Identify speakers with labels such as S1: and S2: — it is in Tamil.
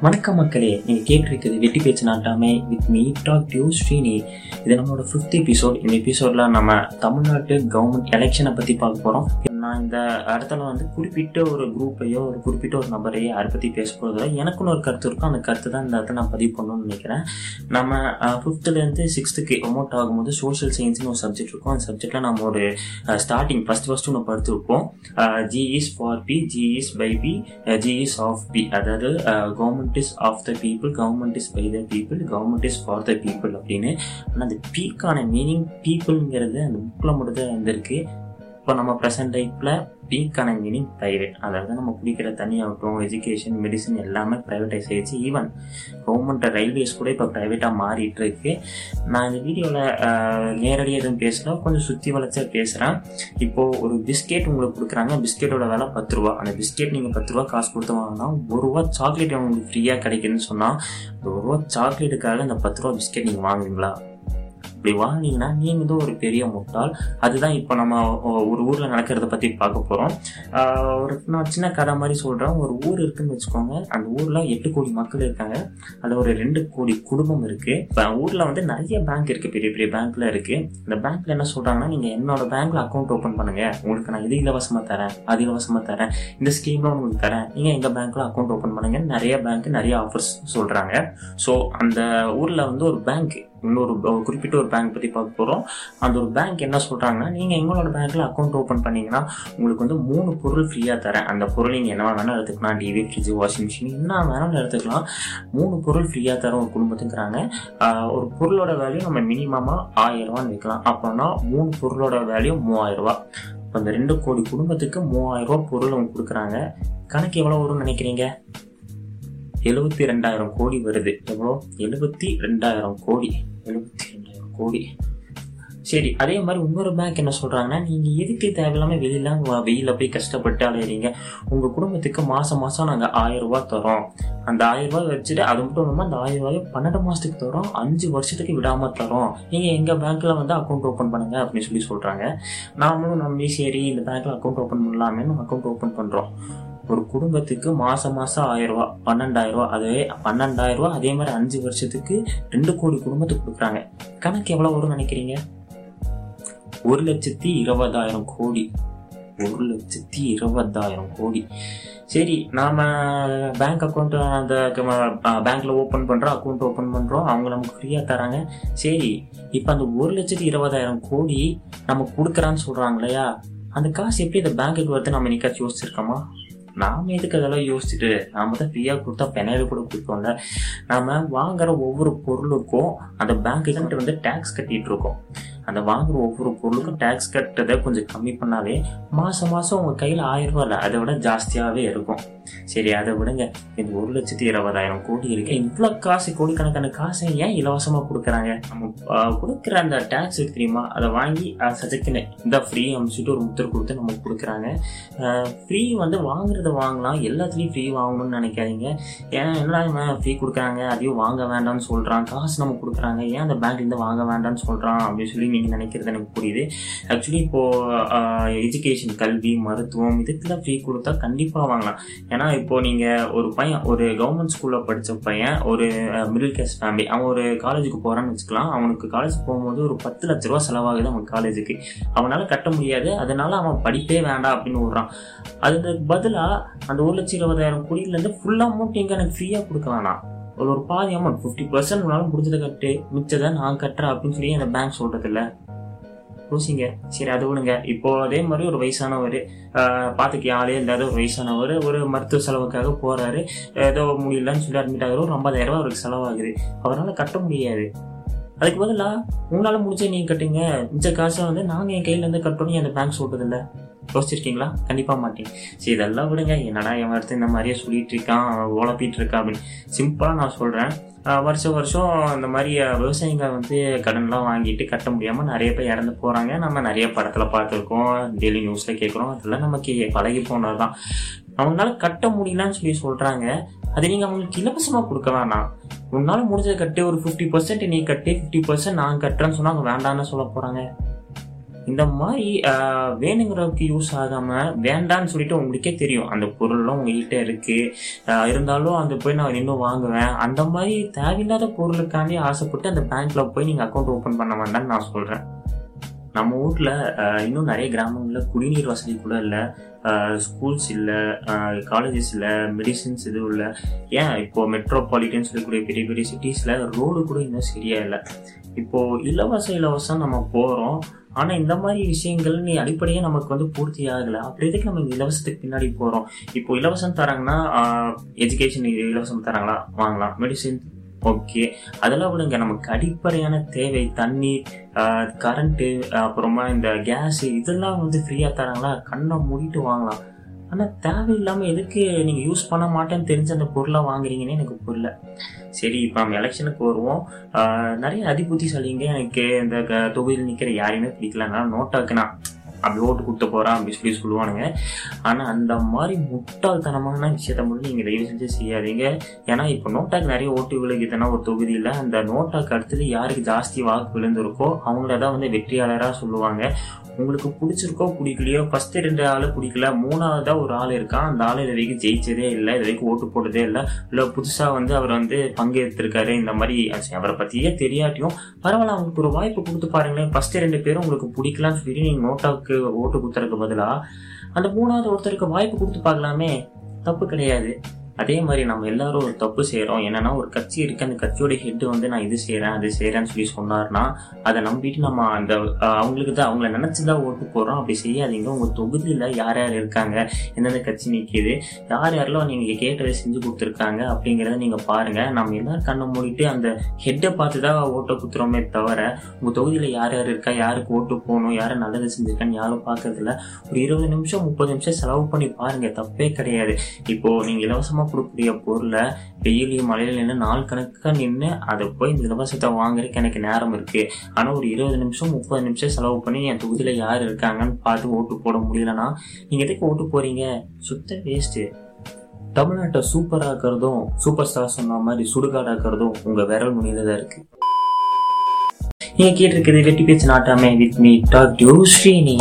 S1: வணக்கம் மக்களே நீங்கள் கேட்டிருக்கிறது வெட்டி பேச்சு நாட்டாமே வித் மீ டாக் டியூ ஸ்ரீனி. இது நம்மளோட ஃபிஃப்த் எபிசோட் இந்த எபிசோடில் நம்ம தமிழ்நாட்டு கவர்மெண்ட் எலெக்ஷனை பற்றி பார்க்க போகிறோம் இந்த இடத்துல வந்து குறிப்பிட்ட ஒரு குரூப்பையோ ஒரு குறிப்பிட்ட ஒரு நபரையோ யாரை பற்றி பேச போகிறதில்ல எனக்குன்னு ஒரு கருத்து இருக்கும். அந்த கருத்து தான் இந்த இடத்துல நான் பதிவு பண்ணணும்னு நினைக்கிறேன். நம்ம ஃபிஃப்த்துலேருந்து சிக்ஸ்த்துக்கு அமௌண்ட் ஆகும்போது சோஷியல் சயின்ஸ்னு ஒரு சப்ஜெக்ட் இருக்கும். அந்த சப்ஜெக்டில் நம்ம ஒரு ஸ்டார்டிங் ஃபஸ்ட் ஃபஸ்ட்டு ஒன்று படுத்துருப்போம் G is for P G is by P G is of P அதாவது government is of the people government is by the people government is for the people அப்படின்னு. ஆனால் அந்த பீக்கான மீனிங் பீப்புளுங்கிறது அந்த புக்கில் மட்டும் தான் வந்திருக்கு இப்போ நம்ம ப்ரெசன்ட் டைப்பில் பீக்கான மீனிங் ப்ரைவேட் அதாவது நம்ம குடிக்கிற தண்ணி ஆகட்டும் எஜுகேஷன் மெடிசன் எல்லாமே ப்ரைவேட்டைஸ் ஆயிடுச்சு. ஈவன் கவர்மெண்ட் ரயில்வேஸ் கூட இப்போ ப்ரைவேட்டாக மாறிட்டு இருக்கு நான் இந்த வீடியோவில் நேரடியாக எதுவும் பேசல. கொஞ்சம் சுற்றி வளைச்சா பேசுகிறேன் இப்போது ஒரு பிஸ்கெட் உங்களுக்கு கொடுக்குறாங்க. பிஸ்கெட்டோட விலை பத்து ரூபா. அந்த பிஸ்கெட் நீங்கள் பத்து ரூபா காசு கொடுத்து வாங்கினா ஒரு ரூபா சாக்லேட் உங்களுக்கு ஃப்ரீயாக கிடைக்குதுன்னு சொன்னால் ஒரு ரூபா சாக்லேட்டுக்காக இந்த பத்து ரூபா பிஸ்கெட் நீங்கள் வாங்குவீங்களா? இப்படி வாங்கினீங்கன்னா நீங்கள் தான் ஒரு பெரிய முட்டாள். அதுதான் இப்போ நம்ம ஒரு ஊரில் நடக்கிறத பற்றி பார்க்க போகிறோம் ஒரு நான் சின்ன கதை மாதிரி சொல்கிறேன் ஒரு ஊர் இருக்குன்னு வச்சுக்கோங்க. அந்த ஊரில் எட்டு கோடி மக்கள் இருக்காங்க. அதில் ஒரு ரெண்டு கோடி குடும்பம் இருக்குது இப்போ ஊரில் வந்து நிறைய பேங்க் இருக்குது பெரிய பெரிய பேங்க்கில் இருக்குது இந்த பேங்க்கில் என்ன சொல்கிறாங்கன்னா நீங்கள் என்னோட பேங்க்கில் அக்கௌண்ட் ஓப்பன் பண்ணுங்கள் உங்களுக்கு நான் இது இலவசமாக தரேன் அது இலவசமாக தரேன். இந்த ஸ்கீம்லாம் உங்களுக்கு தரேன். நீங்கள் எங்கள் பேங்க்கில் அக்கௌண்ட் ஓப்பன் பண்ணுங்கள் நிறைய பேங்க் நிறைய ஆஃபர்ஸ் சொல்கிறாங்க ஸோ அந்த ஊரில் வந்து ஒரு பேங்க் இன்னொரு குறிப்பிட்ட ஒரு பேங்க் பற்றி பார்க்க போகிறோம் அந்த ஒரு பேங்க் என்ன சொல்கிறாங்கன்னா நீங்கள் எங்களோட பேங்க்கில் அக்கௌண்ட் ஓப்பன் பண்ணீங்கன்னா உங்களுக்கு வந்து மூணு பொருள் ஃப்ரீயாக தரேன். அந்த பொருள் நீங்கள் என்ன வேணாலும் எடுத்துக்கலாம். டிவி ஃப்ரிட்ஜ் வாஷிங் மிஷின் என்ன வேணாலும் எடுத்துக்கலாம். மூணு பொருள் ஃப்ரீயாக தரோம் ஒரு குடும்பத்துங்கிறாங்க ஒரு பொருளோட வேல்யூ நம்ம மினிமமாக ஆயிரரூவான்னு விற்கலாம் வைக்கலாம். அப்போனா மூணு பொருளோட வேல்யூ மூவாயிரரூவா இப்போ அந்த ரெண்டு கோடி குடும்பத்துக்கு மூவாயிரரூவா பொருள் அவங்க கொடுக்குறாங்க. கணக்கு எவ்வளோ வரும்னு நினைக்கிறீங்க? எழுபத்தி ரெண்டாயிரம் கோடி வருது. எவ்வளோ எழுபத்தி ரெண்டாயிரம் கோடி. கோடி. சரி அதே மாதிரி இன்னொரு பேங்க் என்ன சொல்கிறாங்கன்னா நீங்கள் எதுக்கு தேவையில்லாமல் வெளியில வெயிலில் போய் கஷ்டப்பட்டு அலையிறீங்க? உங்கள் குடும்பத்துக்கு மாதம் மாதம் நாங்கள் ஆயிரம் ரூபா தரோம். அந்த ஆயிரரூபா வச்சுட்டு அது மட்டும் இல்லாமல் அந்த ஆயிரம் ரூபாயை பன்னெண்டு மாதத்துக்கு தரோம் அஞ்சு வருஷத்துக்கு விடாமல் தரோம். நீங்கள் எங்கள் பேங்க்கில் வந்து அக்கௌண்ட் ஓப்பன் பண்ணுங்க அப்படின்னு சொல்லி சொல்கிறாங்க நாமளும் நம்பி சரி இந்த பேங்க்கில் அக்கௌண்ட் ஓப்பன் பண்ணலாமேன்னு அக்கௌண்ட் ஓப்பன் பண்ணுறோம் ஒரு குடும்பத்துக்கு மாதம் மாதம் ஆயிரம் ரூபா பன்னெண்டாயிரம் ரூபா. அதுவே பன்னெண்டாயிரம் ரூபா அதே மாதிரி அஞ்சு வருஷத்துக்கு ரெண்டு கோடி குடும்பத்துக்கு கொடுக்குறாங்க. கணக்கு எவ்வளோ வரும்னு நினைக்கிறீங்க? ஒரு லட்சத்தி இருபதாயிரம் கோடி. ஒரு லட்சத்தி இருபதாயிரம் கோடி. சரி நாம் பேங்க் அக்கௌண்ட் அந்த பேங்க்கில் ஓப்பன் பண்ணுறோம் அக்கௌண்ட் ஓப்பன் பண்ணுறோம் அவங்க நமக்கு ஃப்ரீயாக தராங்க. சரி இப்போ அந்த ஒரு லட்சத்தி இருபதாயிரம் கோடி நமக்கு கொடுக்குறான்னு சொல்கிறாங்க இல்லையா? அந்த காசு எப்படி இந்த பேங்க்குக்கு வருது நம்ம இன்னைக்காச்சும் யோசிச்சிருக்கோமா? நாம எதுக்கு அதெல்லாம் யோசிச்சுட்டு நாம தான் ஃப்ரீயாக கொடுத்தா பெனாலி கூட கொடுப்போம்ல? நாம வாங்குற ஒவ்வொரு பொருளுக்கும் அந்த பேங்க்கு வந்து டேக்ஸ் கட்டிட்டு இருக்கோம். அந்த வாங்குற ஒவ்வொரு பொருளுக்கும் டேக்ஸ் கட்டுறதை கொஞ்சம் கம்மி பண்ணாலே மாதம் மாதம் உங்கள் கையில் ஆயிரம் ரூபா இல்லை அதை விட ஜாஸ்தியாகவே இருக்கும். சரி அதை விடுங்க. இந்த ஒரு லட்சத்தி இருபதாயிரம் கோடி இருக்கு. இவ்வளோ காசு கோடிக்கணக்கான காசை ஏன் இலவசமாக கொடுக்குறாங்க? நம்ம கொடுக்குற அந்த டேக்ஸ் தெரியுமா? அதை வாங்கி சஜக்கின இந்த ஃப்ரீ அமைச்சிட்டு ஒரு முத்தர் கொடுத்து நமக்கு கொடுக்குறாங்க. ஃப்ரீ வந்து வாங்குறத வாங்கலாம் எல்லாத்துலேயும் ஃப்ரீ வாங்கணும்னு நினைக்காதீங்க. ஏன்னா என்ன ஃப்ரீ கொடுக்குறாங்க? அதையும் வாங்க வேண்டாம்னு சொல்கிறான் காசு நம்ம கொடுக்குறாங்க. ஏன் அந்த பேங்க்லேருந்து வாங்க வேண்டாம்னு சொல்கிறான் அப்படின்னு சொல்லி நீங்கள் நினைக்கிறது எனக்கு புரியுது. ஆக்சுவலி இப்போது எஜுகேஷன் கல்வி மருத்துவம் இதுக்கெல்லாம் ஃப்ரீ கொடுத்தா கண்டிப்பாக வாங்கலாம். ஏன்னா இப்போது நீங்கள் ஒரு பையன் ஒரு கவர்மெண்ட் ஸ்கூலில் படித்த பையன் ஒரு மிடில் கிளாஸ் ஃபேமிலி அவன் ஒரு காலேஜுக்கு போகிறான்னு வச்சுக்கலாம். அவனுக்கு காலேஜ் போகும்போது ஒரு பத்து லட்ச ரூபா செலவாகுது அவன் காலேஜுக்கு அவனால் கட்ட முடியாது. அதனால அவன் படிப்பே வேண்டாம் அப்படின்னு விடுறான். அதுக்கு பதிலாக அந்த ஒரு லட்சம் இருபதாயிரம் கோடியிலேருந்து ஃபுல் அமௌண்ட் எங்கே எனக்கு ஃப்ரீயாக கொடுக்க வேணாம். ஒரு ஒரு பாதி அமௌண்ட் ஃபிஃப்டி பர்சன்ட் முடிஞ்சதை கட்டு. மிச்சதை நான் கட்டுறேன் அப்படின்னு சொல்லி அந்த பேங்க் சொல்கிறது இல்லை பூசிங்க சரி அது விடுங்க இப்போ அதே மாதிரி ஒரு வயசானவர் பார்த்துக்க ஆளே இல்லாத ஒரு வயசானவர் ஒரு மருத்துவ செலவுக்காக போறாரு. ஏதோ முடியலன்னு சொல்லி அட்மிட் ஆகிற ஒரு ஐம்பதாயிரம் ரூபா அவருக்கு செலவாகுது. அவரால் கட்ட முடியாது. அதுக்கு பதிலாக உங்களால் முடிச்சு நீங்கள் கட்டுங்க. மிச்ச காசை வந்து நாங்கள் என் கையிலேருந்து கட்டணும் அந்த பேங்க் சொல்கிறது இல்லை யோசிச்சிருக்கீங்களா? கண்டிப்பாக மாட்டேன். சரி இதெல்லாம் விடுங்க. என்னடா என் அடுத்து இந்த மாதிரியே சொல்லிட்டு இருக்கான் உழப்பிட்டு இருக்கான் அப்படின்னு. சிம்பிளாக நான் சொல்கிறேன் வருஷம் வருஷம் இந்த மாதிரி விவசாயிங்க வந்து கடன்லாம் வாங்கிட்டு கட்ட முடியாமல் நிறைய பேர் இறந்து போகிறாங்க நம்ம நிறைய படத்தில் பார்த்துருக்கோம். டெய்லி நியூஸில் கேட்குறோம் அதெல்லாம் நமக்கு பழகி போனது தான் அவங்களால கட்ட முடியலன்னு சொல்லி சொல்கிறாங்க அதை நீங்கள் அவங்களுக்கு இலவசமாக கொடுக்க வேணாம். உன்னால முடிஞ்சதை கட்டு ஒரு ஃபிஃப்டி பர்சன்ட் நீ கட்டு ஃபிஃப்டி பர்சன்ட் நான் கட்டுறேன்னு சொன்னா அவங்க வேண்டாம்னு சொல்ல போகிறாங்க இந்த மாதிரி ஆஹ், யூஸ் ஆகாம வேண்டான்னு சொல்லிட்டு உங்களுக்கே தெரியும். அந்த பொருள்லாம் உங்ககிட்ட இருக்கு. இருந்தாலும் அந்த போய் நான் இன்னும் வாங்குவேன். அந்த மாதிரி தேவையில்லாத பொருளுக்காண்டி ஆசைப்பட்டு அந்த பேங்க்ல போய் நீங்க அக்கௌண்ட் ஓபன் பண்ண வேண்டாம்னு நான் சொல்றேன். நம்ம ஊர்ல இன்னும் நிறைய கிராமங்கள்ல குடிநீர் வசதி கூட இல்லை. ஸ்கூல்ஸ் இல்லை காலேஜஸ் இல்லை மெடிசின்ஸ் எதுவும் இல்லை. ஏன் இப்போ மெட்ரோபாலிட்டன் சொல்லக்கூடிய பெரிய பெரிய சிட்டிஸ்ல ரோடு கூட இன்னும் சரியா இல்லை. இப்போ இலவச இலவசம் நம்ம போறோம். ஆனா இந்த மாதிரி விஷயங்கள் நீ அடிப்படையே நமக்கு வந்து பூர்த்தி ஆகல. அப்படி எதுக்கு நம்ம இந்த இலவசத்துக்கு பின்னாடி போறோம்? இப்போ இலவசம் தராங்கன்னா எஜுகேஷன் இலவசம் தராங்களா? வாங்கலாம். மெடிசின் ஓகே அதெல்லாம் விடுங்க. நமக்கு அடிப்படையான தேவை. தண்ணீர் கரண்ட்டு அப்புறமா இந்த கேஸு இதெல்லாம் வந்து ஃப்ரீயாக தராங்களா? கண்ணை மூடிட்டு வாங்கலாம். ஆனால் தேவையில்லாமல் எதுக்கு நீங்கள் யூஸ் பண்ண மாட்டேன்னு தெரிஞ்ச அந்த பொருளை வாங்குறீங்கன்னு எனக்கு புரியல. சரி இப்போ நம்ம எலெக்ஷனுக்கு வருவோம். நிறைய அதிபுத்தி சொல்லிங்க எனக்கு இந்த க- தொகுதியில் நிற்கிற யாரையுமே பிடிக்கலன்னா நோட்டாக்குனா அப்படி ஓட்டு கொடுத்து போறான் அப்படி சொல்லி சொல்லுவானுங்க. ஆனா அந்த மாதிரி முட்டாள்தனமான விஷயத்த மட்டும் நீங்க தயவு செஞ்சு செய்யாதீங்க. ஏன்னா இப்போ நோட்டாக்கு நிறைய ஓட்டு விழுகுதுன்னா ஒரு தொகுதியில் அந்த நோட்டாக்கு அடுத்தது யாருக்கு ஜாஸ்தி வாக்கு விழுந்திருக்கோ அவங்கள தான் வந்து வெற்றியாளரா சொல்லுவாங்க. உங்களுக்கு பிடிச்சிருக்கோ பிடிக்கலையோ ஃபர்ஸ்ட் ரெண்டு ஆள் பிடிக்கல மூணாவதா ஒரு ஆள் இருக்கான் அந்த ஆள் இது வரைக்கும் ஜெயிச்சதே இல்லை இது வரைக்கும் ஓட்டு போட்டதே இல்லை. இல்லை புதுசாக வந்து அவர் வந்து பங்கேற்றிருக்காரு இந்த மாதிரி அவரை பற்றியே தெரியாட்டியும் பரவாயில்ல அவங்களுக்கு ஒரு வாய்ப்பு கொடுத்து பாருங்களேன். ஃபர்ஸ்ட் ரெண்டு பேரும் உங்களுக்கு பிடிக்கலாம்னு சொல்லி நீங்கள் நோட்டாவுக்கு ஓட்டு கொடுத்துறதுக்கு பதிலாக அந்த மூணாவது ஒருத்தருக்கு வாய்ப்பு கொடுத்து பார்க்கலாமே. தப்பு கிடையாது. அதே மாதிரி நம்ம எல்லாரும் ஒரு தப்பு செய்கிறோம் என்னன்னா ஒரு கட்சி இருக்கு. அந்த கட்சியோட ஹெட் வந்து நான் இது செய்கிறேன் அது செய்கிறேன்னு சொல்லி சொன்னார்னா அதை நம்பிட்டு நம்ம அந்த அவங்களுக்கு தான் அவங்கள நினச்சி தான் ஓட்டு போடுறோம். அப்படி செய்யாதீங்க. உங்கள் தொகுதியில் யார் யார் இருக்காங்க? எந்தெந்த கட்சி நிற்கிது யார் யாரெல்லாம் நீங்கள் கேட்டதை செஞ்சு கொடுத்துருக்காங்க? அப்படிங்கிறத நீங்கள் பாருங்கள் நம்ம எல்லோரும் கண்ணை மூடிட்டு அந்த ஹெட்டை பார்த்து தான் ஓட்டை குத்துறோமே தவிர உங்கள் தொகுதியில் யார் யார் இருக்கா? யாருக்கு ஓட்டு போகணும்? யாரும் நல்லது செஞ்சுருக்கான்னு யாரும் பார்க்கறதில்ல. ஒரு இருபது நிமிஷம் முப்பது நிமிஷம் செலவு பண்ணி பாருங்கள் தப்பே கிடையாது. இப்போது நீங்கள் இலவசமாக கொடுக்கக்கூடிய பொருளை வெயிலையும் மழையில நின்று நாள் கணக்காக நின்று அதை போய் இந்த இலவசத்தை வாங்குறதுக்கு எனக்கு நேரம் இருக்குது ஆனால் ஒரு இருபது நிமிஷம் முப்பது நிமிஷம் செலவு பண்ணி என் தொகுதியில் யார் இருக்காங்கன்னு பார்த்து ஓட்டு போட முடியலன்னா நீங்கள் எதுக்கு ஓட்டு போகிறீங்க சுத்த வேஸ்ட்டு தமிழ்நாட்டை சூப்பராக்கிறதும் சூப்பர் ஸ்டார் சொன்ன மாதிரி சுடுகாடாக்கிறதும் உங்கள் விரல் முனையில் தான் இருக்குது நீங்கள் கேட்டிருக்கிறது வெட்டி பேச்சு நாட்டாமே with me talk you Srini.